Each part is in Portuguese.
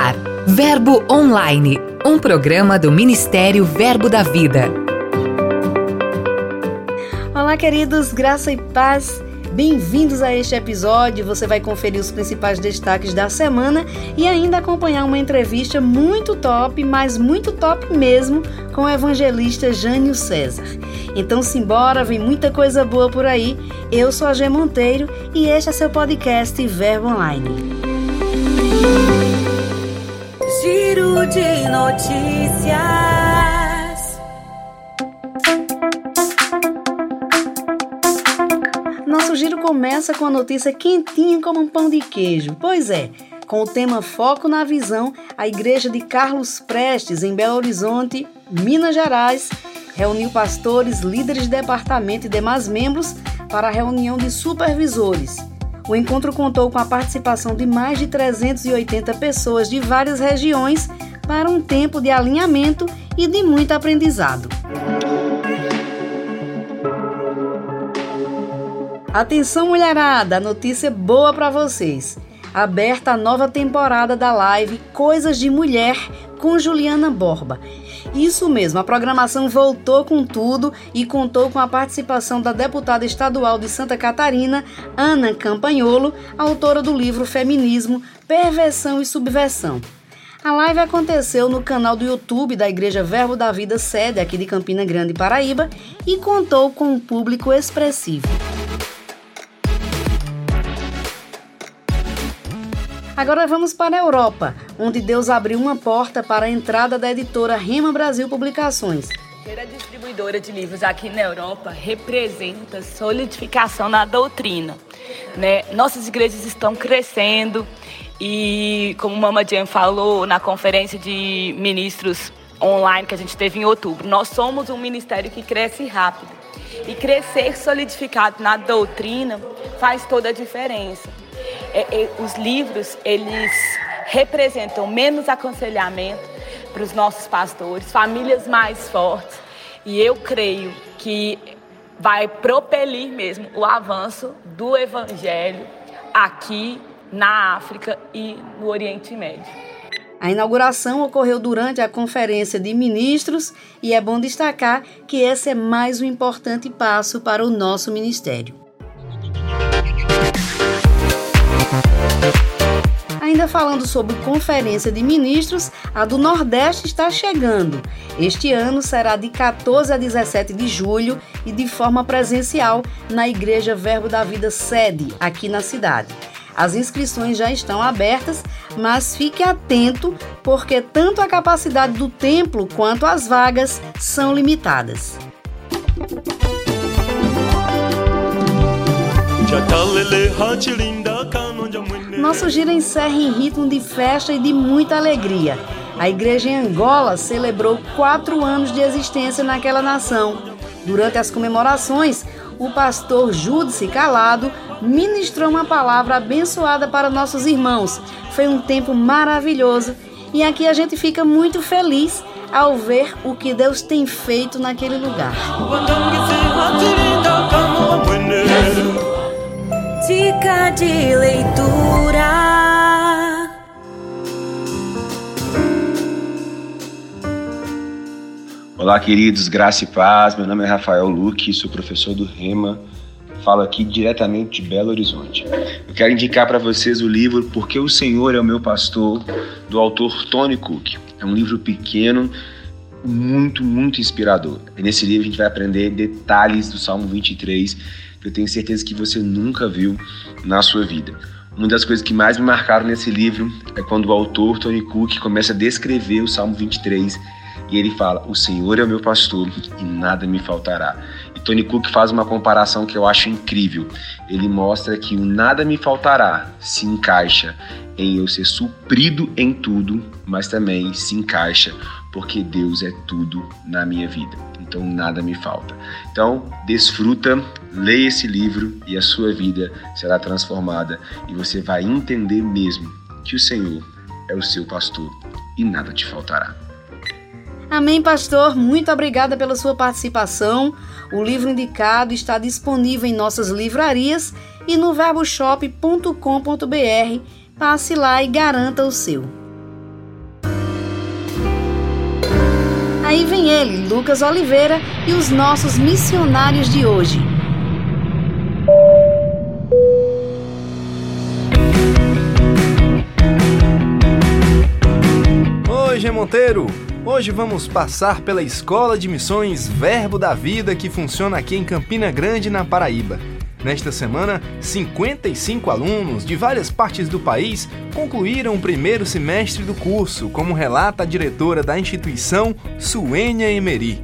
ar, Verbo Online, um programa do Ministério Verbo da Vida. Olá, queridos, graça e paz. Bem-vindos a este episódio. Você vai conferir os principais destaques da semana e ainda acompanhar uma entrevista muito top, mas muito top mesmo, com o evangelista Jânio César. Então, simbora, vem muita coisa boa por aí. Eu sou a G Monteiro e este é seu podcast Verbo Online. Giro de notícias. Nosso giro começa com a notícia quentinha como um pão de queijo. Pois é, com o tema Foco na Visão, a igreja de Carlos Prestes, em Belo Horizonte, Minas Gerais, reuniu pastores, líderes de departamento e demais membros para a reunião de supervisores. O encontro contou com a participação de mais de 380 pessoas de várias regiões para um tempo de alinhamento e de muito aprendizado. Atenção, mulherada! Notícia boa para vocês! Aberta a nova temporada da live Coisas de Mulher com Juliana Borba. Isso mesmo, a programação voltou com tudo e contou com a participação da deputada estadual de Santa Catarina, Ana Campanholo, autora do livro Feminismo, Perversão e Subversão. A live aconteceu no canal do YouTube da Igreja Verbo da Vida, sede aqui de Campina Grande, Paraíba, e contou com um público expressivo. Agora vamos para a Europa, onde Deus abriu uma porta para a entrada da editora Rima Brasil Publicações. Ser a distribuidora de livros aqui na Europa representa solidificação na doutrina. Né? Nossas igrejas estão crescendo e, como Mama Jane falou na conferência de ministros online que a gente teve em outubro, nós somos um ministério que cresce rápido. E crescer solidificado na doutrina faz toda a diferença é, é, os livros eles representam menos aconselhamento para os nossos pastores, famílias mais fortes, e eu creio que vai propelir mesmo o avanço do evangelho aqui na África e no Oriente Médio. A inauguração ocorreu durante a conferência de ministros e é bom destacar que esse é mais um importante passo para o nosso ministério. Ainda falando sobre conferência de ministros, a do Nordeste está chegando. Este ano será de 14 a 17 de julho e de forma presencial na Igreja Verbo da Vida sede, aqui na cidade. As inscrições já estão abertas, mas fique atento porque tanto a capacidade do templo quanto as vagas são limitadas. Nosso giro encerra em ritmo de festa e de muita alegria. A igreja em Angola celebrou quatro anos de existência naquela nação. Durante as comemorações, o pastor Júdice Calado ministrou uma palavra abençoada para nossos irmãos. Foi um tempo maravilhoso e aqui a gente fica muito feliz ao ver o que Deus tem feito naquele lugar. Dica de leitura. Olá, queridos, graça e paz. Meu nome é Rafael Luque, sou professor do Rema. Falo aqui diretamente de Belo Horizonte. Eu quero indicar para vocês o livro Porque o Senhor é o Meu Pastor, do autor Tony Cook. É um livro pequeno, muito, muito inspirador. E nesse livro a gente vai aprender detalhes do Salmo 23 que eu tenho certeza que você nunca viu na sua vida. Uma das coisas que mais me marcaram nesse livro é quando o autor Tony Cook começa a descrever o Salmo 23 e ele fala: O Senhor é o meu pastor e nada me faltará. E Tony Cook faz uma comparação que eu acho incrível. Ele mostra que o nada me faltará se encaixa em eu ser suprido em tudo, mas também se encaixa porque Deus é tudo na minha vida. Então nada me falta. Então, desfruta, leia esse livro e a sua vida será transformada e você vai entender mesmo que o Senhor é o seu pastor e nada te faltará. Amém, pastor. Muito obrigada pela sua participação. O livro indicado está disponível em nossas livrarias e no verboshop.com.br. Passe lá e garanta o seu. Aí vem ele, Lucas Oliveira, e os nossos missionários de hoje. Oi, G Monteiro! Hoje vamos passar pela Escola de Missões Verbo da Vida que funciona aqui em Campina Grande, na Paraíba. Nesta semana, 55 alunos de várias partes do país concluíram o primeiro semestre do curso, como relata a diretora da instituição, Suênia Emery.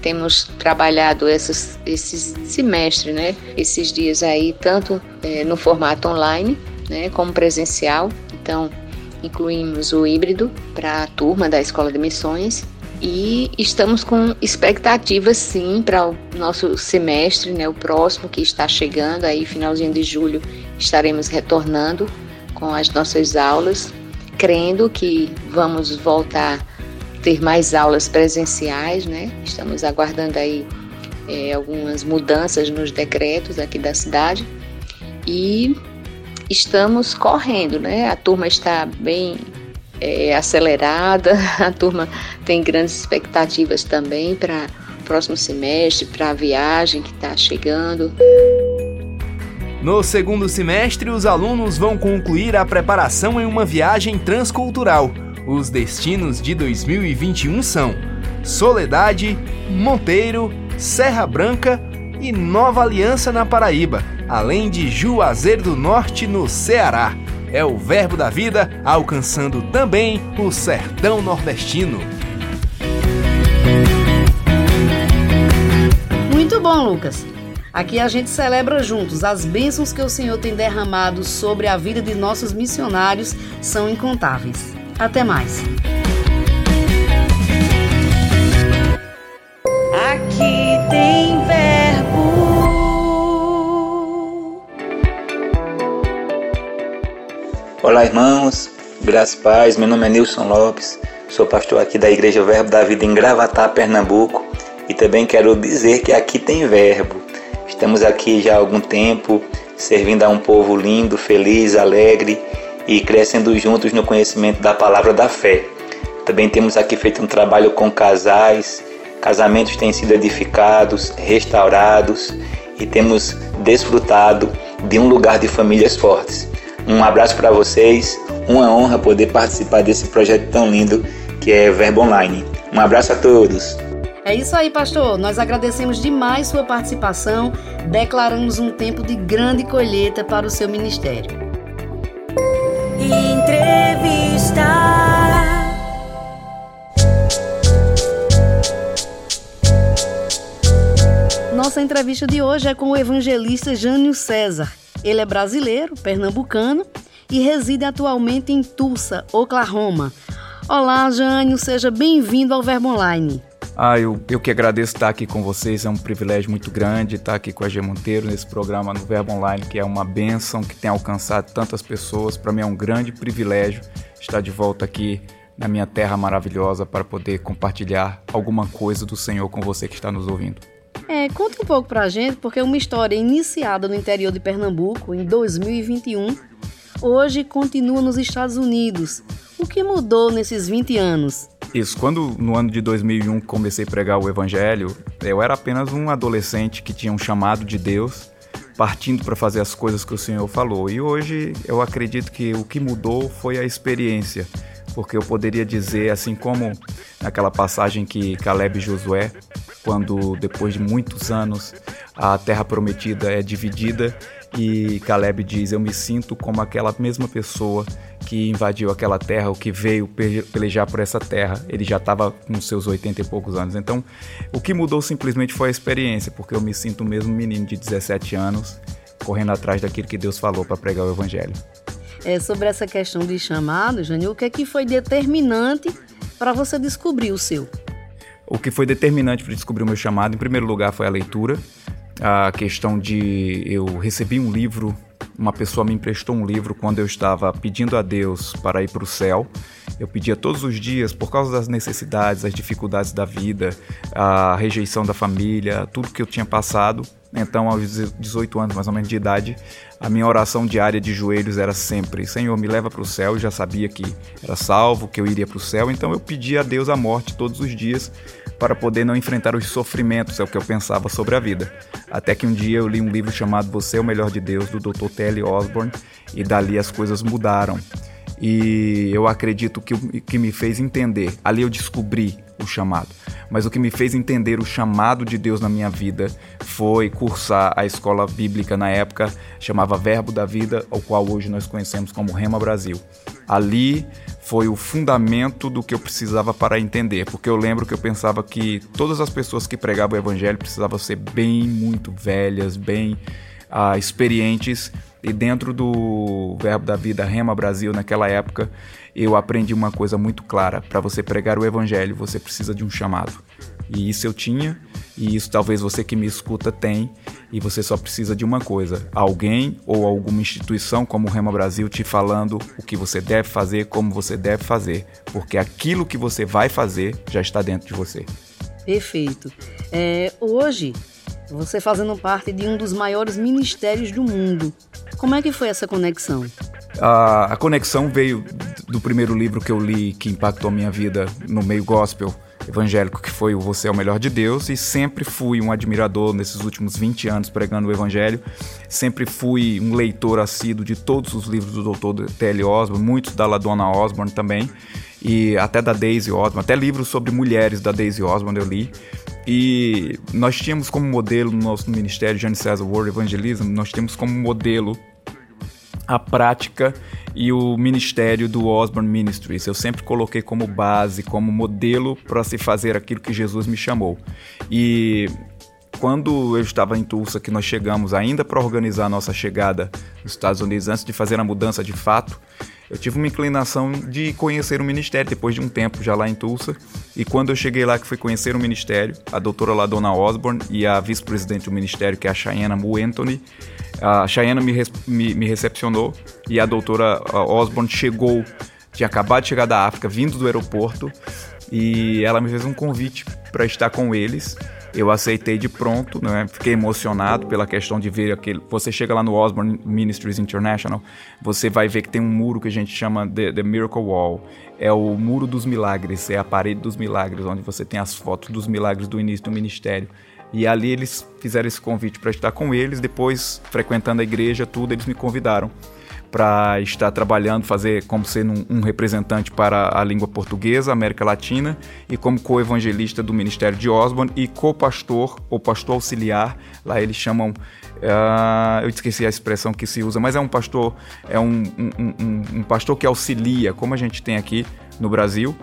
Temos trabalhado esses, esses semestre, né? Esses dias aí, tanto é, no formato online, né, como presencial. Então, incluímos o híbrido para a turma da Escola de Missões e estamos com expectativas sim para o nosso semestre, né, o próximo que está chegando aí finalzinho de julho estaremos retornando com as nossas aulas, crendo que vamos voltar a ter mais aulas presenciais, né? Estamos aguardando aí é, algumas mudanças nos decretos aqui da cidade e estamos correndo, né? A turma está bem é, acelerada, a turma tem grandes expectativas também para o próximo semestre, para a viagem que está chegando. No segundo semestre, os alunos vão concluir a preparação em uma viagem transcultural. Os destinos de 2021 são Soledade, Monteiro, Serra Branca e Nova Aliança na Paraíba além de Juazeiro do Norte, no Ceará. É o Verbo da Vida alcançando também o sertão nordestino. Muito bom, Lucas. Aqui a gente celebra juntos as bênçãos que o Senhor tem derramado sobre a vida de nossos missionários são incontáveis. Até mais. Aqui tem Olá, irmãos, graças e paz. Meu nome é Nilson Lopes, sou pastor aqui da Igreja Verbo da Vida em Gravatá, Pernambuco. E também quero dizer que aqui tem verbo. Estamos aqui já há algum tempo, servindo a um povo lindo, feliz, alegre e crescendo juntos no conhecimento da palavra da fé. Também temos aqui feito um trabalho com casais, casamentos têm sido edificados, restaurados e temos desfrutado de um lugar de famílias fortes. Um abraço para vocês, uma honra poder participar desse projeto tão lindo que é Verbo Online. Um abraço a todos. É isso aí, pastor. Nós agradecemos demais sua participação. Declaramos um tempo de grande colheita para o seu ministério. Entrevista. Nossa entrevista de hoje é com o evangelista Jânio César. Ele é brasileiro, pernambucano e reside atualmente em Tulsa, Oklahoma. Olá, Jânio, seja bem-vindo ao Verbo Online. Ah, eu, eu que agradeço estar aqui com vocês, é um privilégio muito grande estar aqui com a G Monteiro nesse programa no Verbo Online, que é uma benção que tem alcançado tantas pessoas. Para mim é um grande privilégio estar de volta aqui na minha terra maravilhosa para poder compartilhar alguma coisa do Senhor com você que está nos ouvindo. É, conta um pouco pra gente, porque uma história iniciada no interior de Pernambuco em 2021, hoje continua nos Estados Unidos. O que mudou nesses 20 anos? Isso, quando no ano de 2001 comecei a pregar o evangelho, eu era apenas um adolescente que tinha um chamado de Deus, partindo para fazer as coisas que o Senhor falou. E hoje eu acredito que o que mudou foi a experiência, porque eu poderia dizer, assim como naquela passagem que Caleb e Josué quando depois de muitos anos a terra prometida é dividida e Caleb diz: Eu me sinto como aquela mesma pessoa que invadiu aquela terra, ou que veio pelejar por essa terra. Ele já estava com seus 80 e poucos anos. Então, o que mudou simplesmente foi a experiência, porque eu me sinto o mesmo menino de 17 anos correndo atrás daquilo que Deus falou para pregar o Evangelho. É, sobre essa questão de chamado, Jânio, o que, é que foi determinante para você descobrir o seu? O que foi determinante para descobrir o meu chamado, em primeiro lugar, foi a leitura. A questão de eu recebi um livro, uma pessoa me emprestou um livro quando eu estava pedindo a Deus para ir para o céu. Eu pedia todos os dias, por causa das necessidades, as dificuldades da vida, a rejeição da família, tudo que eu tinha passado. Então, aos 18 anos mais ou menos de idade, a minha oração diária de joelhos era sempre: Senhor, me leva para o céu. Eu já sabia que era salvo, que eu iria para o céu, então eu pedia a Deus a morte todos os dias para poder não enfrentar os sofrimentos, é o que eu pensava sobre a vida. Até que um dia eu li um livro chamado Você é o Melhor de Deus, do Dr. T.L. Osborne, e dali as coisas mudaram. E eu acredito que que me fez entender, ali eu descobri o chamado. Mas o que me fez entender o chamado de Deus na minha vida foi cursar a escola bíblica na época, chamava Verbo da Vida, o qual hoje nós conhecemos como Rema Brasil. Ali foi o fundamento do que eu precisava para entender, porque eu lembro que eu pensava que todas as pessoas que pregavam o evangelho precisavam ser bem muito velhas, bem uh, experientes e dentro do Verbo da Vida Rema Brasil naquela época, eu aprendi uma coisa muito clara: para você pregar o evangelho, você precisa de um chamado. E isso eu tinha, e isso talvez você que me escuta tem, e você só precisa de uma coisa: alguém ou alguma instituição como o Rema Brasil te falando o que você deve fazer, como você deve fazer, porque aquilo que você vai fazer já está dentro de você. Perfeito. É, hoje, você fazendo parte de um dos maiores ministérios do mundo. Como é que foi essa conexão? A, a conexão veio do primeiro livro que eu li que impactou a minha vida no meio gospel evangélico, que foi o Você é o Melhor de Deus, e sempre fui um admirador nesses últimos 20 anos pregando o evangelho. Sempre fui um leitor assíduo de todos os livros do Dr. T.L. Osborne, muitos da Ladona Osborne também, e até da Daisy Osborne, até livros sobre mulheres da Daisy Osborne eu li. E nós tínhamos como modelo no nosso ministério, Jane César World Evangelism, nós temos como modelo a prática e o ministério do Osborne Ministries. Eu sempre coloquei como base, como modelo para se fazer aquilo que Jesus me chamou. E quando eu estava em Tulsa, que nós chegamos ainda para organizar a nossa chegada nos Estados Unidos, antes de fazer a mudança de fato, eu tive uma inclinação de conhecer o ministério depois de um tempo já lá em Tulsa. E quando eu cheguei lá que fui conhecer o ministério, a doutora Ladona Osborne e a vice-presidente do ministério, que é a Cheyenne Mu Anthony, a Cheyenne me, me, me recepcionou e a doutora Osborne chegou, tinha acabado de chegar da África, vindo do aeroporto, e ela me fez um convite para estar com eles eu aceitei de pronto, né? fiquei emocionado pela questão de ver aquele. Você chega lá no Osborne Ministries International, você vai ver que tem um muro que a gente chama de The Miracle Wall. É o muro dos milagres, é a parede dos milagres, onde você tem as fotos dos milagres do início do ministério. E ali eles fizeram esse convite para estar com eles. Depois, frequentando a igreja, tudo, eles me convidaram para estar trabalhando, fazer como ser um, um, representante para a língua portuguesa, América Latina, e como co-evangelista do Ministério de Osborne e co-pastor ou pastor auxiliar. Lá eles chamam, uh, eu esqueci a expressão que se usa, mas é um pastor, é um, um, um pastor que auxilia, como a gente tem aqui no Brasil,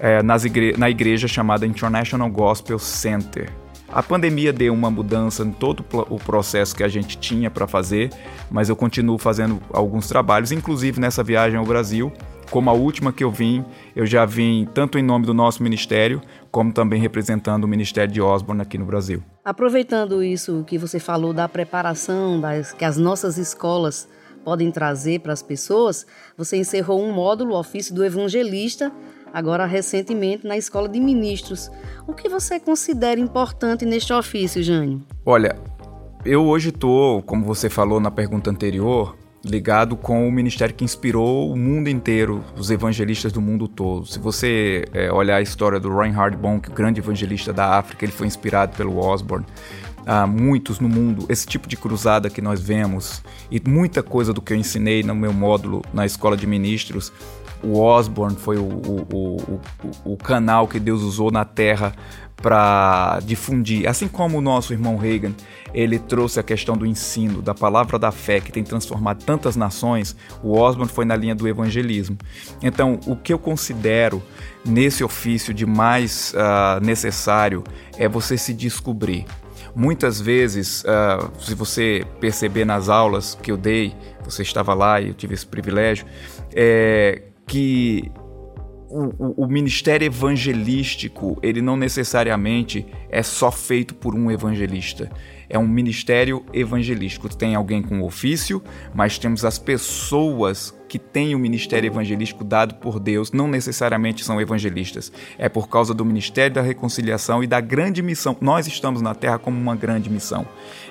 é, nas igre na igreja chamada International Gospel Center. A pandemia deu uma mudança em todo o processo que a gente tinha para fazer, mas eu continuo fazendo alguns trabalhos, inclusive nessa viagem ao Brasil. Como a última que eu vim, eu já vim tanto em nome do nosso ministério, como também representando o Ministério de Osborne aqui no Brasil. Aproveitando isso que você falou da preparação das, que as nossas escolas podem trazer para as pessoas, você encerrou um módulo, ofício do evangelista, agora recentemente na Escola de Ministros. O que você considera importante neste ofício, Jânio? Olha, eu hoje estou, como você falou na pergunta anterior, ligado com o ministério que inspirou o mundo inteiro, os evangelistas do mundo todo. Se você é, olhar a história do Reinhard Bonk, o grande evangelista da África, ele foi inspirado pelo Osborne. Há muitos no mundo, esse tipo de cruzada que nós vemos e muita coisa do que eu ensinei no meu módulo na escola de ministros o Osborne foi o, o, o, o canal que Deus usou na Terra para difundir. Assim como o nosso irmão Reagan, ele trouxe a questão do ensino, da palavra da fé, que tem transformado tantas nações, o Osborne foi na linha do evangelismo. Então, o que eu considero nesse ofício de mais uh, necessário é você se descobrir. Muitas vezes, uh, se você perceber nas aulas que eu dei, você estava lá e eu tive esse privilégio, é, que o, o, o, ministério evangelístico ele não necessariamente é só feito por um evangelista. É um ministério evangelístico. Tem alguém com ofício, mas temos as pessoas que têm o ministério evangelístico dado por Deus não necessariamente são evangelistas. É por causa do ministério da reconciliação e da grande missão. Nós estamos na Terra como uma grande missão.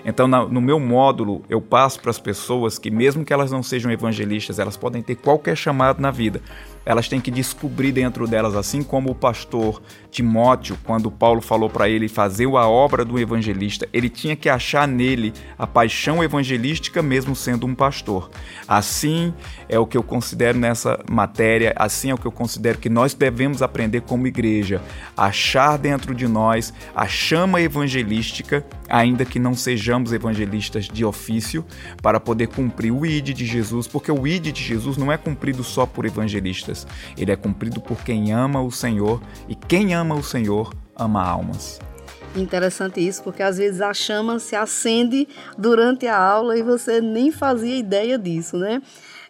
Então, no meu módulo, eu passo para as pessoas que, mesmo que elas não sejam evangelistas, elas podem ter qualquer chamado na vida elas têm que descobrir dentro delas, assim como o pastor Timóteo, quando Paulo falou para ele fazer a obra do evangelista, ele tinha que achar nele a paixão evangelística, mesmo sendo um pastor. Assim é o que eu considero nessa matéria, assim é o que eu considero que nós devemos aprender como igreja, achar dentro de nós a chama evangelística, ainda que não sejamos evangelistas de ofício, para poder cumprir o ID de Jesus, porque o ID de Jesus não é cumprido só por evangelistas ele é cumprido por quem ama o Senhor e quem ama o Senhor ama almas. Interessante isso, porque às vezes a chama se acende durante a aula e você nem fazia ideia disso, né?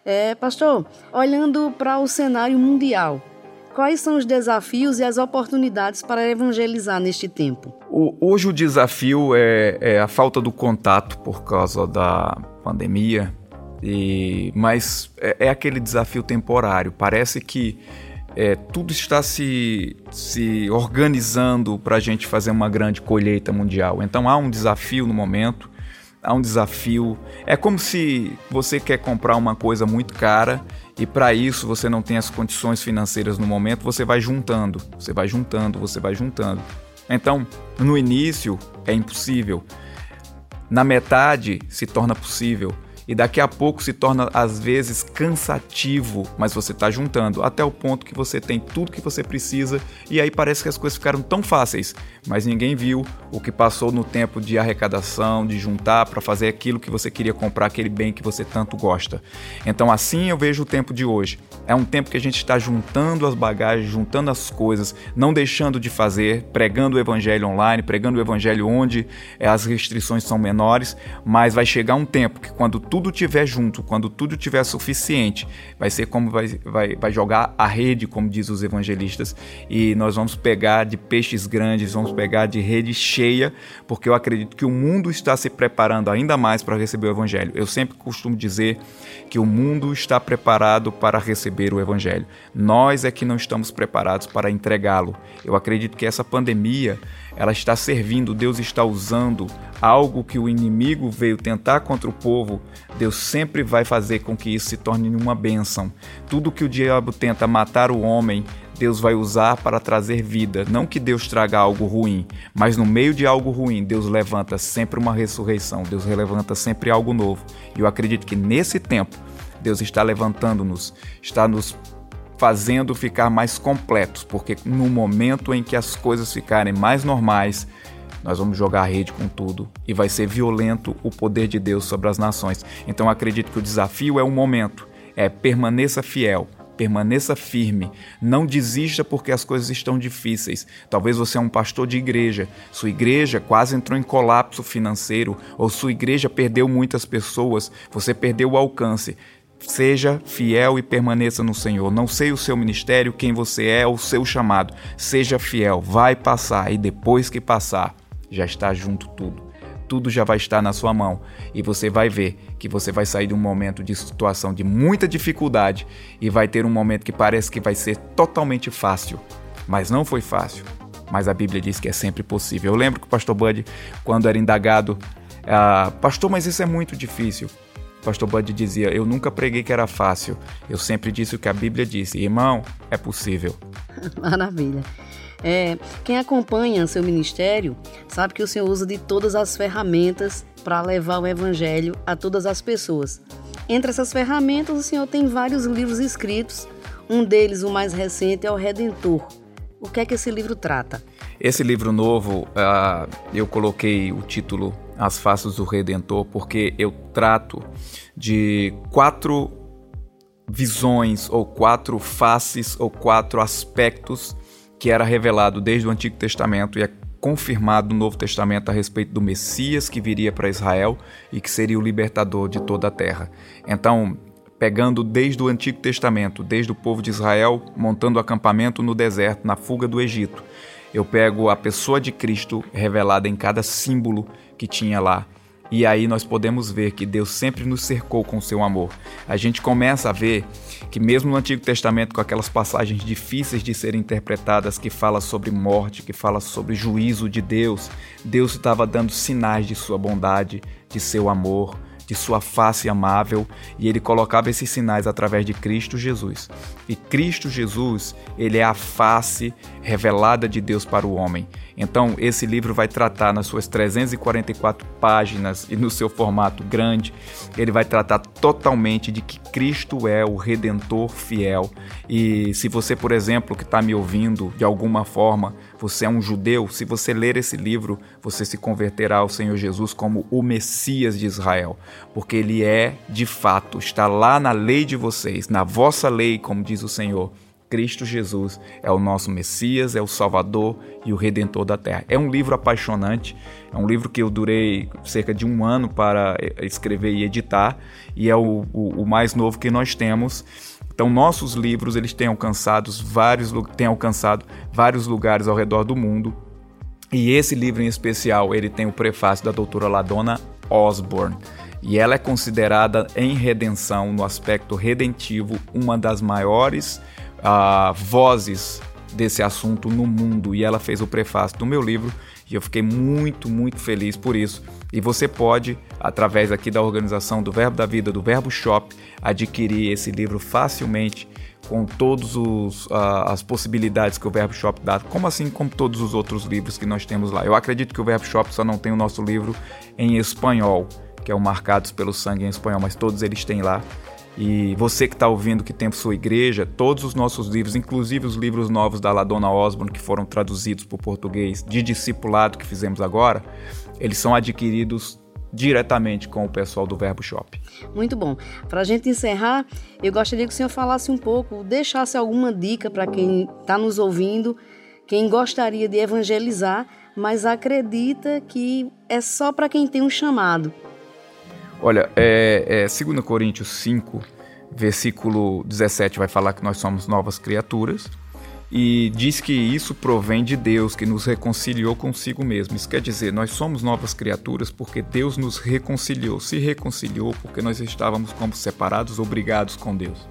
É, pastor, olhando para o cenário mundial, quais são os desafios e as oportunidades para evangelizar neste tempo? Hoje o desafio é, é a falta do contato por causa da pandemia, e, mas é, é aquele desafio temporário. Parece que é, tudo está se, se organizando para a gente fazer uma grande colheita mundial. Então há um desafio no momento, há um desafio. É como se você quer comprar uma coisa muito cara e para isso você não tem as condições financeiras no momento, você vai juntando, você vai juntando, você vai juntando. Então, no início é impossível. Na metade se torna possível e daqui a pouco se torna às vezes cansativo, mas você está juntando até o ponto que você tem tudo que você precisa e aí parece que as coisas ficaram tão fáceis, mas ninguém viu o que passou no tempo de arrecadação, de juntar para fazer aquilo que você queria comprar, aquele bem que você tanto gosta. Então assim eu vejo o tempo de hoje. É um tempo que a gente está juntando as bagagens, juntando as coisas, não deixando de fazer, pregando o evangelho online, pregando o evangelho onde eh, as restrições são menores, mas vai chegar um tempo que quando tudo tudo tiver junto, quando tudo tiver suficiente, vai ser como vai, vai, vai jogar a rede, como diz os evangelistas, e nós vamos pegar de peixes grandes, vamos pegar de rede cheia, porque eu acredito que o mundo está se preparando ainda mais para receber o evangelho. Eu sempre costumo dizer que o mundo está preparado para receber o evangelho. Nós é que não estamos preparados para entregá-lo. Eu acredito que essa pandemia ela está servindo, Deus está usando algo que o inimigo veio tentar contra o povo, Deus sempre vai fazer com que isso se torne uma bênção. Tudo que o diabo tenta matar o homem, Deus vai usar para trazer vida. Não que Deus traga algo ruim, mas no meio de algo ruim, Deus levanta sempre uma ressurreição, Deus levanta sempre algo novo. E eu acredito que nesse tempo, Deus está levantando-nos, está nos fazendo ficar mais completos, porque no momento em que as coisas ficarem mais normais, nós vamos jogar a rede com tudo e vai ser violento o poder de Deus sobre as nações. Então acredito que o desafio é o momento, é permaneça fiel, permaneça firme, não desista porque as coisas estão difíceis. Talvez você é um pastor de igreja, sua igreja quase entrou em colapso financeiro ou sua igreja perdeu muitas pessoas, você perdeu o alcance. Seja fiel e permaneça no Senhor. Não sei o seu ministério, quem você é, o seu chamado. Seja fiel, vai passar e depois que passar, já está junto tudo. Tudo já vai estar na sua mão e você vai ver que você vai sair de um momento de situação de muita dificuldade e vai ter um momento que parece que vai ser totalmente fácil, mas não foi fácil. Mas a Bíblia diz que é sempre possível. Eu lembro que o pastor Bud, quando era indagado, ah, pastor, mas isso é muito difícil pastor Bud dizia: Eu nunca preguei que era fácil, eu sempre disse o que a Bíblia disse. Irmão, é possível. Maravilha. É, quem acompanha seu ministério sabe que o Senhor usa de todas as ferramentas para levar o Evangelho a todas as pessoas. Entre essas ferramentas, o Senhor tem vários livros escritos. Um deles, o mais recente, é o Redentor. O que é que esse livro trata? Esse livro novo, uh, eu coloquei o título As Faces do Redentor porque eu trato de quatro visões ou quatro faces ou quatro aspectos que era revelado desde o Antigo Testamento e é confirmado no Novo Testamento a respeito do Messias que viria para Israel e que seria o libertador de toda a terra. Então, pegando desde o Antigo Testamento, desde o povo de Israel montando acampamento no deserto, na fuga do Egito, eu pego a pessoa de Cristo revelada em cada símbolo que tinha lá E aí nós podemos ver que Deus sempre nos cercou com seu amor. A gente começa a ver que mesmo no Antigo Testamento, com aquelas passagens difíceis de serem interpretadas, que fala sobre morte, que fala sobre juízo de Deus, Deus estava dando sinais de sua bondade, de seu amor, de sua face amável, e ele colocava esses sinais através de Cristo Jesus. E Cristo Jesus, ele é a face revelada de Deus para o homem. Então, esse livro vai tratar nas suas 344 páginas e no seu formato grande, ele vai tratar totalmente de que Cristo é o redentor fiel. E se você, por exemplo, que está me ouvindo de alguma forma, você é um judeu, se você ler esse livro, você se converterá ao Senhor Jesus como o Messias de Israel, porque ele é, de fato, está lá na lei de vocês, na vossa lei, como diz o Senhor Cristo Jesus é o nosso Messias, é o Salvador e o Redentor da Terra. É um livro apaixonante, é um livro que eu durei cerca de um ano para escrever e editar, e é o, o, o mais novo que nós temos. Então, nossos livros eles têm alcançado vários, têm alcançado vários lugares ao redor do mundo. E esse livro em especial, ele tem o prefácio da doutora Ladona Osborne. E ela é considerada em redenção, no aspecto redentivo, uma das maiores uh, vozes desse assunto no mundo e ela fez o prefácio do meu livro e eu fiquei muito, muito feliz por isso. E você pode, através aqui da organização do Verbo da Vida, do Verbo Shop, adquirir esse livro facilmente com todas uh, as possibilidades que o Verbo Shop dá, como assim como todos os outros livros que nós temos lá. Eu acredito que o Verbo Shop só não tem o nosso livro em espanhol, que é o Marcados pelo Sangue em espanhol, mas todos eles têm lá. E você que está ouvindo que tem sua igreja, todos os nossos livros, inclusive os livros novos da Ladona Osborne, que foram traduzidos para o português, de discipulado que fizemos agora, eles são adquiridos diretamente com o pessoal do Verbo Shop. Muito bom. Para a gente encerrar, eu gostaria que o senhor falasse um pouco, deixasse alguma dica para quem está nos ouvindo, quem gostaria de evangelizar, mas acredita que é só para quem tem um chamado. Olha, é, é 2 Coríntios 5, versículo 17, vai falar que nós somos novas criaturas e diz que isso provém de Deus, que nos reconciliou consigo mesmo. Isso quer dizer, nós somos novas criaturas porque Deus nos reconciliou, se reconciliou porque nós estávamos como separados, obrigados com Deus.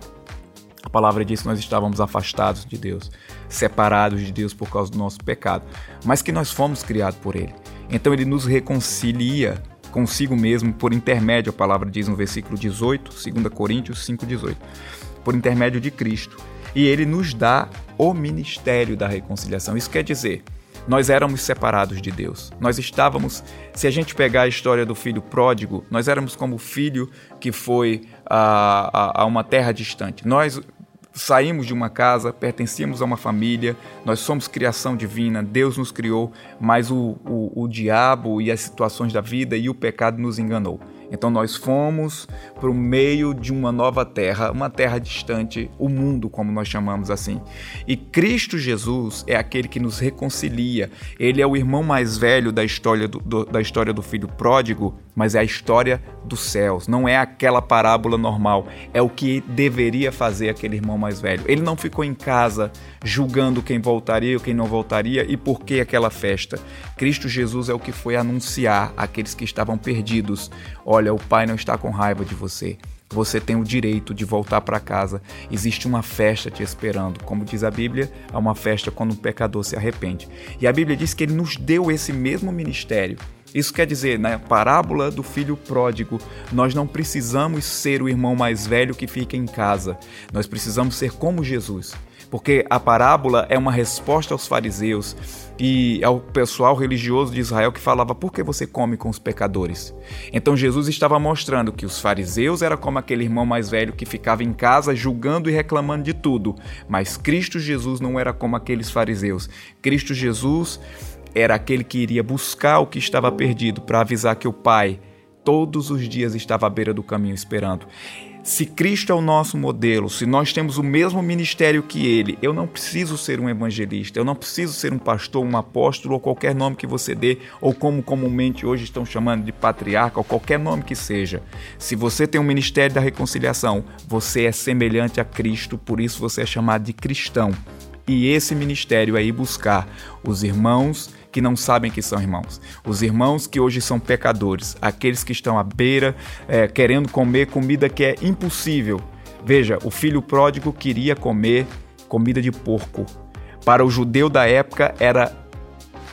A palavra diz que nós estávamos afastados de Deus, separados de Deus por causa do nosso pecado, mas que nós fomos criados por Ele. Então Ele nos reconcilia consigo mesmo por intermédio, a palavra diz no versículo 18, 2 Coríntios 5,18, por intermédio de Cristo. E ele nos dá o ministério da reconciliação. Isso quer dizer, nós éramos separados de Deus. Nós estávamos, se a gente pegar a história do filho pródigo, nós éramos como o filho que foi a, a, a uma terra distante. Nós saímos de uma casa, pertencíamos a uma família, nós somos criação divina, Deus nos criou, mas o, o, o diabo e as situações da vida e o pecado nos enganou. Então nós fomos para o meio de uma nova terra, uma terra distante, o mundo, como nós chamamos assim. E Cristo Jesus é aquele que nos reconcilia. Ele é o irmão mais velho da história do, do, da história do filho pródigo, mas é a história dos céus. Não é aquela parábola normal. É o que deveria fazer aquele irmão mais velho. Ele não ficou em casa julgando quem voltaria ou quem não voltaria e por que aquela festa. Cristo Jesus é o que foi anunciar àqueles que estavam perdidos o pai não está com raiva de você. Você tem o direito de voltar para casa. Existe uma festa te esperando. Como diz a Bíblia, há uma festa quando um pecador se arrepende. E a Bíblia diz que ele nos deu esse mesmo ministério. Isso quer dizer, na parábola do filho pródigo, nós não precisamos ser o irmão mais velho que fica em casa. Nós precisamos ser como Jesus. Porque a parábola é uma resposta aos fariseus e ao pessoal religioso de Israel que falava: por que você come com os pecadores? Então Jesus estava mostrando que os fariseus era como aquele irmão mais velho que ficava em casa julgando e reclamando de tudo, mas Cristo Jesus não era como aqueles fariseus. Cristo Jesus era aquele que iria buscar o que estava perdido para avisar que o Pai todos os dias estava à beira do caminho esperando. Se Cristo é o nosso modelo, se nós temos o mesmo ministério que ele, eu não preciso ser um evangelista, eu não preciso ser um pastor, um apóstolo ou qualquer nome que você dê, ou como comumente hoje estão chamando de patriarca, ou qualquer nome que seja. Se você tem o um ministério da reconciliação, você é semelhante a Cristo, por isso você é chamado de cristão. E esse ministério é ir buscar os irmãos que não sabem que são irmãos, os irmãos que hoje são pecadores, aqueles que estão à beira é, querendo comer comida que é impossível. Veja, o filho pródigo queria comer comida de porco. Para o judeu da época era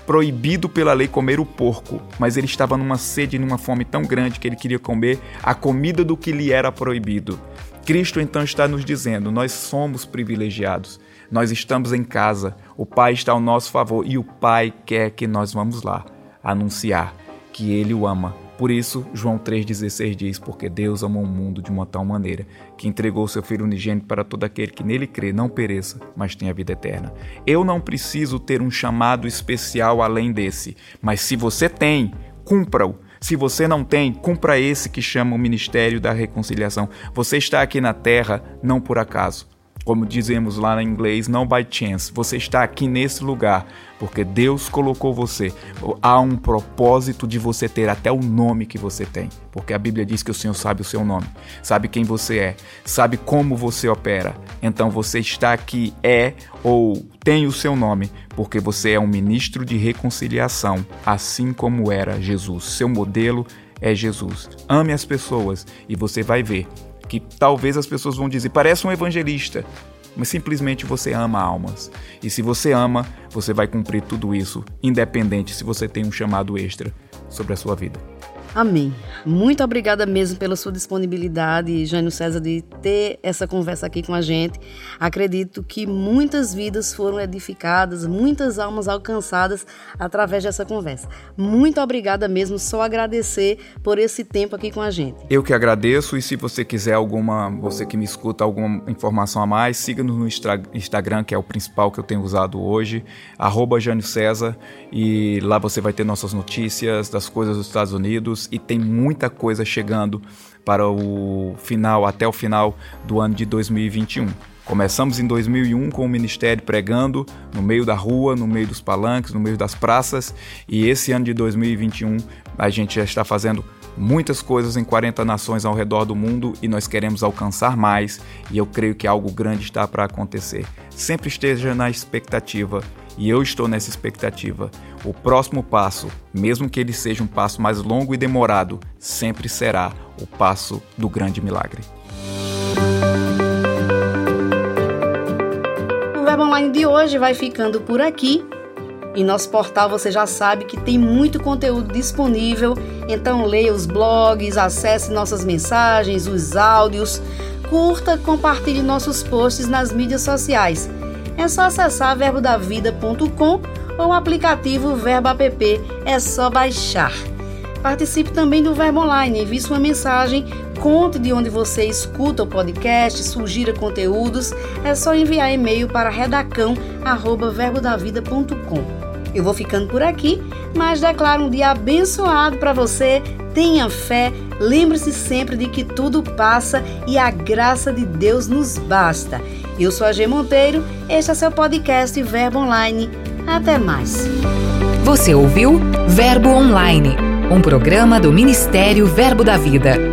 proibido pela lei comer o porco, mas ele estava numa sede e numa fome tão grande que ele queria comer a comida do que lhe era proibido. Cristo então está nos dizendo: nós somos privilegiados, nós estamos em casa, o Pai está ao nosso favor e o Pai quer que nós vamos lá anunciar que Ele o ama. Por isso, João 3,16 diz: Porque Deus amou o mundo de uma tal maneira que entregou seu Filho unigênito para todo aquele que nele crê, não pereça, mas tenha vida eterna. Eu não preciso ter um chamado especial além desse, mas se você tem, cumpra-o. Se você não tem, cumpra esse que chama o ministério da reconciliação. Você está aqui na terra não por acaso. Como dizemos lá em inglês, não by chance. Você está aqui nesse lugar porque Deus colocou você. Há um propósito de você ter até o nome que você tem, porque a Bíblia diz que o Senhor sabe o seu nome, sabe quem você é, sabe como você opera. Então você está aqui é ou tem o seu nome, porque você é um ministro de reconciliação, assim como era Jesus. Seu modelo é Jesus. Ame as pessoas e você vai ver que talvez as pessoas vão dizer, parece um evangelista, mas simplesmente você ama almas. E se você ama, você vai cumprir tudo isso, independente se você tem um chamado extra sobre a sua vida. Amém. Muito obrigada mesmo pela sua disponibilidade, Jânio César, de ter essa conversa aqui com a gente. Acredito que muitas vidas foram edificadas, muitas almas alcançadas através dessa conversa. Muito obrigada mesmo, só agradecer por esse tempo aqui com a gente. Eu que agradeço e se você quiser alguma, você que me escuta, alguma informação a mais, siga-nos no Instagram, que é o principal que eu tenho usado hoje, arroba Jânio César, e lá você vai ter nossas notícias das coisas dos Estados Unidos, e tem muita coisa chegando para o final, até o final do ano de 2021. Começamos em 2001 com o ministério pregando no meio da rua, no meio dos palanques, no meio das praças, e esse ano de 2021 a gente já está fazendo muitas coisas em 40 nações ao redor do mundo e nós queremos alcançar mais, e eu creio que algo grande está para acontecer. Sempre esteja na expectativa e eu estou nessa expectativa. O próximo passo, mesmo que ele seja um passo mais longo e demorado, sempre será o passo do grande milagre. O Verbo Online de hoje vai ficando por aqui. Em nosso portal você já sabe que tem muito conteúdo disponível, então leia os blogs, acesse nossas mensagens, os áudios, curta, compartilhe nossos posts nas mídias sociais é só acessar verbodavida.com ou o aplicativo Verbo App, é só baixar. Participe também do Verbo Online, envie sua mensagem, conte de onde você escuta o podcast, sugira conteúdos, é só enviar e-mail para redacão@verbodavida.com. Eu vou ficando por aqui, mas declaro um dia abençoado para você. Tenha fé, lembre-se sempre de que tudo passa e a graça de Deus nos basta. Eu sou a G Monteiro, este é seu podcast Verbo Online. Até mais. Você ouviu Verbo Online, um programa do Ministério Verbo da Vida.